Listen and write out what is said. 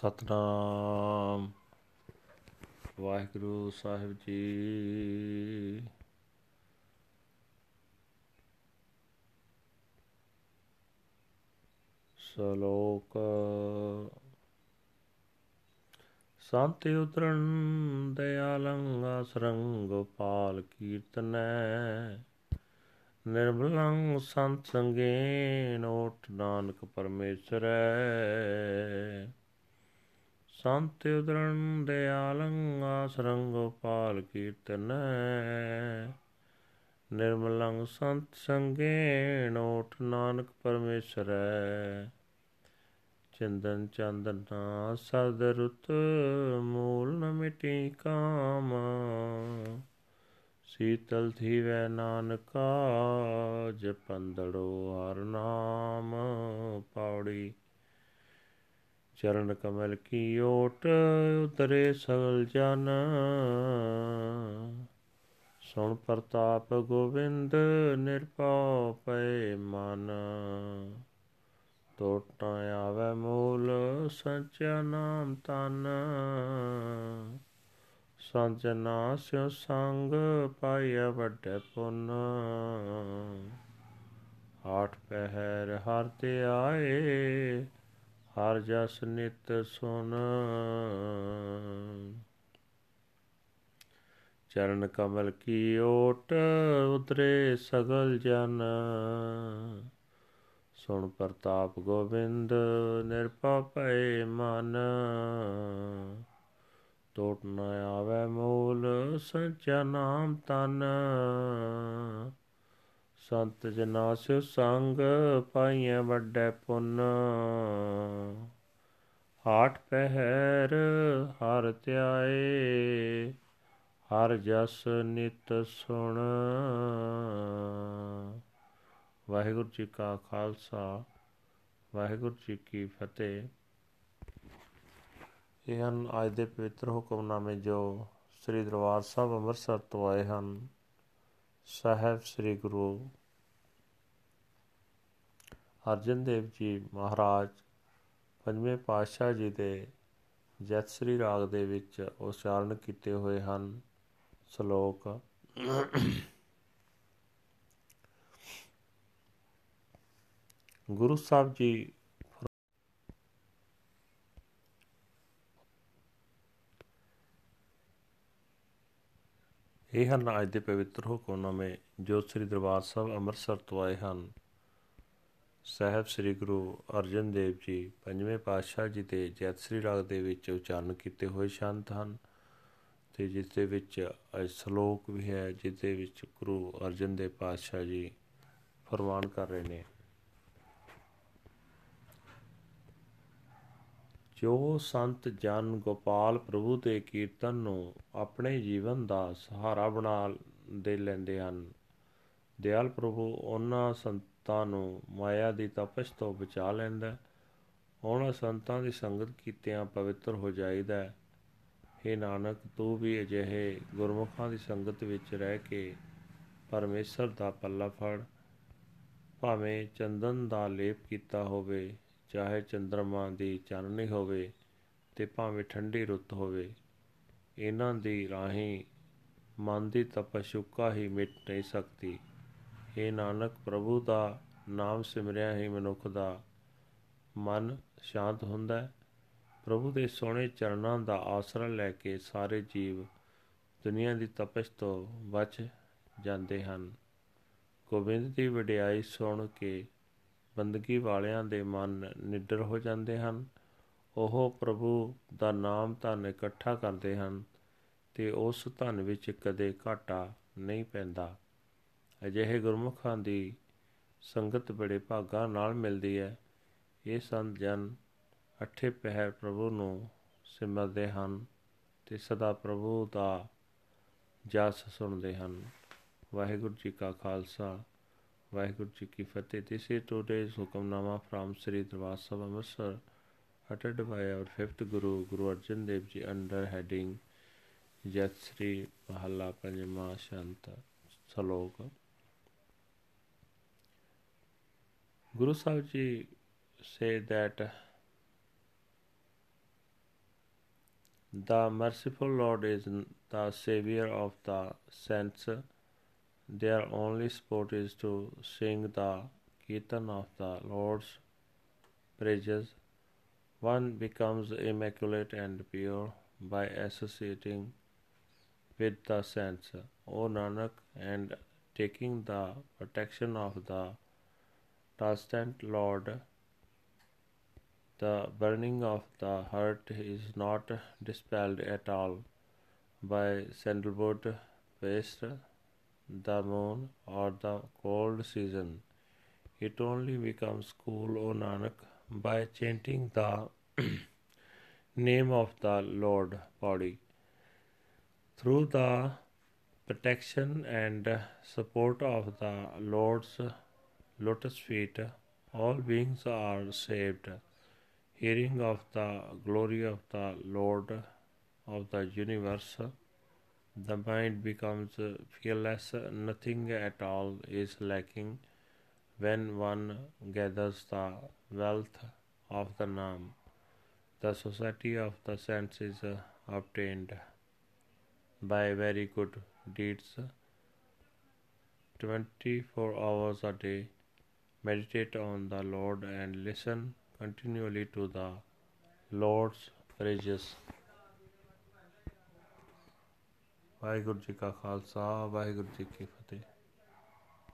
ਸਤਨਾਮ। ਵਾਹਿਗੁਰੂ ਸਾਹਿਬ ਜੀ। ਸ਼ਲੋਕ। ਸੰਤ ਉਤਰਨ ਦਇਆਲੰ ਆਸਰੰ ਗੋਪਾਲ ਕੀਰਤਨੈ। ਨਿਰਮਲੰ ਸੰਤ ਸੰਗੇ ਨੋਟ ਨਾਨਕ ਪਰਮੇਸ਼ਰੈ। ਸੰਤ ਉਦਰਣ ਦਿਆਲੰ ਆਸਰੰ ਗੋਪਾਲ ਕੀਰਤਨੈ ਨਿਰਮਲੰ ਸੰਤ ਸੰਗੇ ਨੋਟ ਨਾਨਕ ਪਰਮੇਸ਼ਰੈ ਚੰਦਨ ਚੰਦਨਾ ਸਦ ਰੁਤ, ਮੂਲ ਨ ਮਿਟੀ ਕਾਮ। ਸੀਤਲ ਥੀਵੈ ਨਾਨਕਾ, ਜਪੰਦੜੋ ਹਰ ਨਾਮ। ਪੌੜੀ ਚਰਨ ਕਮਲ ਕੀ ਓਟ ਉਤਰੇ ਸਗਲ ਜਨ। ਸੁਣ ਪ੍ਰਤਾਪ ਗੋਬਿੰਦ ਨਿਰਪਉ ਪਏ ਮਨ। ਟੋਟਾ ਆਵੇ ਮੂਲ, ਸਚਿਆ ਨਾਮ ਤਨ। ਸੰਜਨਾ ਸਿਉ ਸੰਗ ਪਾਇਆ ਵੱਡੇ ਪੁੰਨ। ਆਠ ਪਹਿਰ ਹਰ ਤੇ ਆਏ ਹਰ ਜਸ ਨਿਤ ਸੁਨ। ਚਰਨ ਕਮਲ ਕੀ ਓਟ ਉਤਰੇ ਸਗਲ ਜਨ। ਸੁਣ ਪ੍ਰਤਾਪ ਗੋਬਿੰਦ ਨਿਰਪਾ ਭਏ ਮਨ। ਟੋਟ ਨ ਆਵੇ ਮੂਲ ਸਚਾ ਨਾਮ ਤਨ ਸੰਤ ਜਨਾ ਸਿ ਸੰਗ ਪਾਈਐ ਵੱਡੇ ਪੁੰਨ। ਆਠ ਪਹਿਰ ਹਰ ਧਿਆਏ, ਹਰ ਜਸ ਨਿਤ ਸੁਣ। ਵਾਹਿਗੁਰੂ ਜੀ ਕਾ ਖਾਲਸਾ, ਵਾਹਿਗੁਰੂ ਜੀ ਕੀ ਫਤਿਹ। ਇਹ ਹਨ ਅੱਜ ਦੇ ਪਵਿੱਤਰ ਹੁਕਮਨਾਮੇ ਜੋ ਸ੍ਰੀ ਦਰਬਾਰ ਸਾਹਿਬ ਅੰਮ੍ਰਿਤਸਰ ਤੋਂ ਆਏ ਹਨ। ਸਾਹਿਬ ਸ੍ਰੀ ਗੁਰੂ ਅਰਜਨ ਦੇਵ ਜੀ ਮਹਾਰਾਜ ਪੰਜਵੇਂ ਪਾਤਸ਼ਾਹ ਜੀ ਦੇ ਜਤ ਸ੍ਰੀ ਰਾਗ ਦੇ ਵਿੱਚ ਉਚਾਰਨ ਕੀਤੇ ਹੋਏ ਹਨ। ਸ਼ਲੋਕ ਗੁਰੂ ਸਾਹਿਬ ਜੀ ਇਹ ਹਨ ਅੱਜ ਦੇ ਪਵਿੱਤਰ ਹੁਕਮਨਾਮੇ ਜੋ ਸ੍ਰੀ ਦਰਬਾਰ ਸਾਹਿਬ ਅੰਮ੍ਰਿਤਸਰ ਤੋਂ ਆਏ ਹਨ। ਸਾਹਿਬ ਸ੍ਰੀ ਗੁਰੂ ਅਰਜਨ ਦੇਵ ਜੀ ਪੰਜਵੇਂ ਪਾਤਸ਼ਾਹ ਜੀ ਦੇ ਜੈਤ ਸ੍ਰੀ ਰਾਗ ਦੇ ਵਿੱਚ ਉਚਾਰਨ ਕੀਤੇ ਹੋਏ ਸ਼ੰਤ ਹਨ ਤੇ ਜਿਸ ਦੇ ਵਿੱਚ ਸ਼ਲੋਕ ਵੀ ਹੈ, ਜਿਸ ਦੇ ਵਿੱਚ ਗੁਰੂ ਅਰਜਨ ਦੇਵ ਪਾਤਸ਼ਾਹ ਜੀ ਫਰਮਾਨ ਕਰ ਰਹੇ ਨੇ। ਜੋ ਸੰਤ ਜਨ ਗੋਪਾਲ ਪ੍ਰਭੂ ਦੇ ਕੀਰਤਨ ਨੂੰ ਆਪਣੇ ਜੀਵਨ ਦਾ ਸਹਾਰਾ ਬਣਾ ਦੇ ਲੈਂਦੇ ਹਨ, ਦਿਆਲ ਪ੍ਰਭੂ ਉਹਨਾਂ ਸੰਤਾਂ ਨੂੰ ਮਾਇਆ ਦੀ ਤਪਸ਼ ਤੋਂ ਬਚਾ ਲੈਂਦਾ ਉਹਨਾਂ ਸੰਤਾਂ ਦੀ ਸੰਗਤ ਕੀਤਿਆਂ ਪਵਿੱਤਰ ਹੋ ਜਾਈਦਾ ਹੈ। ਨਾਨਕ, ਤੂੰ ਵੀ ਅਜਿਹੇ ਗੁਰਮੁਖਾਂ ਦੀ ਸੰਗਤ ਵਿੱਚ ਰਹਿ ਕੇ ਪਰਮੇਸ਼ਰ ਦਾ ਪੱਲਾ ਫੜ। ਭਾਵੇਂ ਚੰਦਨ ਦਾ ਲੇਪ ਕੀਤਾ ਹੋਵੇ, ਚਾਹੇ ਚੰਦਰਮਾ ਦੀ ਚਾਨਣੀ ਹੋਵੇ ਤੇ ਭਾਵੇਂ ਠੰਡੀ ਰੁੱਤ ਹੋਵੇ, ਇਹਨਾਂ ਦੀ ਰਾਹੀਂ ਮਨ ਦੀ ਤਪਸ਼ੁਕਾ ਹੀ ਮਿਟ ਨਹੀਂ ਸਕਦੀ। ਇਹ ਨਾਨਕ, ਪ੍ਰਭੂ ਦਾ ਨਾਮ ਸਿਮਰਿਆ ਹੀ ਮਨੁੱਖ ਦਾ। ਮਨ ਸ਼ਾਂਤ ਹੁੰਦਾ ਹੈ। ਪ੍ਰਭੂ ਦੇ ਸੋਹਣੇ ਚਰਨਾਂ ਦਾ ਆਸਰਾ ਲੈ ਕੇ ਸਾਰੇ ਜੀਵ ਦੁਨੀਆ ਦੀ ਤਪਸ਼ ਤੋਂ ਬਚ ਜਾਂਦੇ ਹਨ। ਗੋਬਿੰਦ ਦੀ ਵਡਿਆਈ ਸੁਣ ਕੇ ਬੰਦਗੀ ਵਾਲਿਆਂ ਦੇ ਮਨ ਨਿਡਰ ਹੋ ਜਾਂਦੇ ਹਨ। ਉਹ ਪ੍ਰਭੂ ਦਾ ਨਾਮ ਧਨ ਇਕੱਠਾ ਕਰਦੇ ਹਨ ਤੇ ਉਸ ਧਨ ਵਿੱਚ ਕਦੇ ਘਾਟਾ ਨਹੀਂ ਪੈਂਦਾ। ਅਜਿਹੇ ਗੁਰਮੁਖਾਂ ਦੀ ਸੰਗਤ ਬੜੇ ਭਾਗਾਂ ਨਾਲ ਮਿਲਦੀ ਹੈ ਇਹ ਸੰਤ ਜਨ ਅਠੇ ਪਹਿਰ ਪ੍ਰਭੂ ਨੂੰ ਸਿਮਰਦੇ ਹਨ ਤੇ ਸਦਾ ਪ੍ਰਭੂ ਦਾ ਜਸ ਸੁਣਦੇ ਹਨ ਵਾਹਿਗੁਰੂ ਜੀ ਕਾ ਖਾਲਸਾ ਵਾਹਿਗੁਰੂ ਜੀ ਕੀ ਫਤਿਹ this is today's hukamnama from Sri Darbar Sahib Amritsar uttered by our fifth guru Guru Arjan Dev Ji under heading ਜਤ ਸ੍ਰੀ ਮਹੱਲਾ ਪੰਜਵਾਂ ਸ਼ੰਤ ਸ਼ਲੋਕ Guru Sahib say that The merciful Lord is the Savior of the saints. Their only sport is to sing the Kirtan of the Lord's praises. One becomes immaculate and pure by associating with the saints, O Nanak, and taking the protection of the transcendent Lord. The burning of the heart is not dispelled at all by sandalwood paste, the moon, or the cold season. It only becomes cool, O Nanak, by chanting the name of the Lord body. Through the protection and support of the Lord's lotus feet, all beings are saved. Hearing of the glory of the Lord of the universe, the mind becomes fearless, nothing at all is lacking when one gathers the wealth of the Nam. The society of the saints is obtained by very good deeds. 24 hours a day, meditate on the Lord and listen continually to the Lord's praises. Waheguru ji ਕਾ ਖਾਲਸਾ ਵਾਹਿਗੁਰੂ ਜੀ ਕੀ ਫਤਿਹ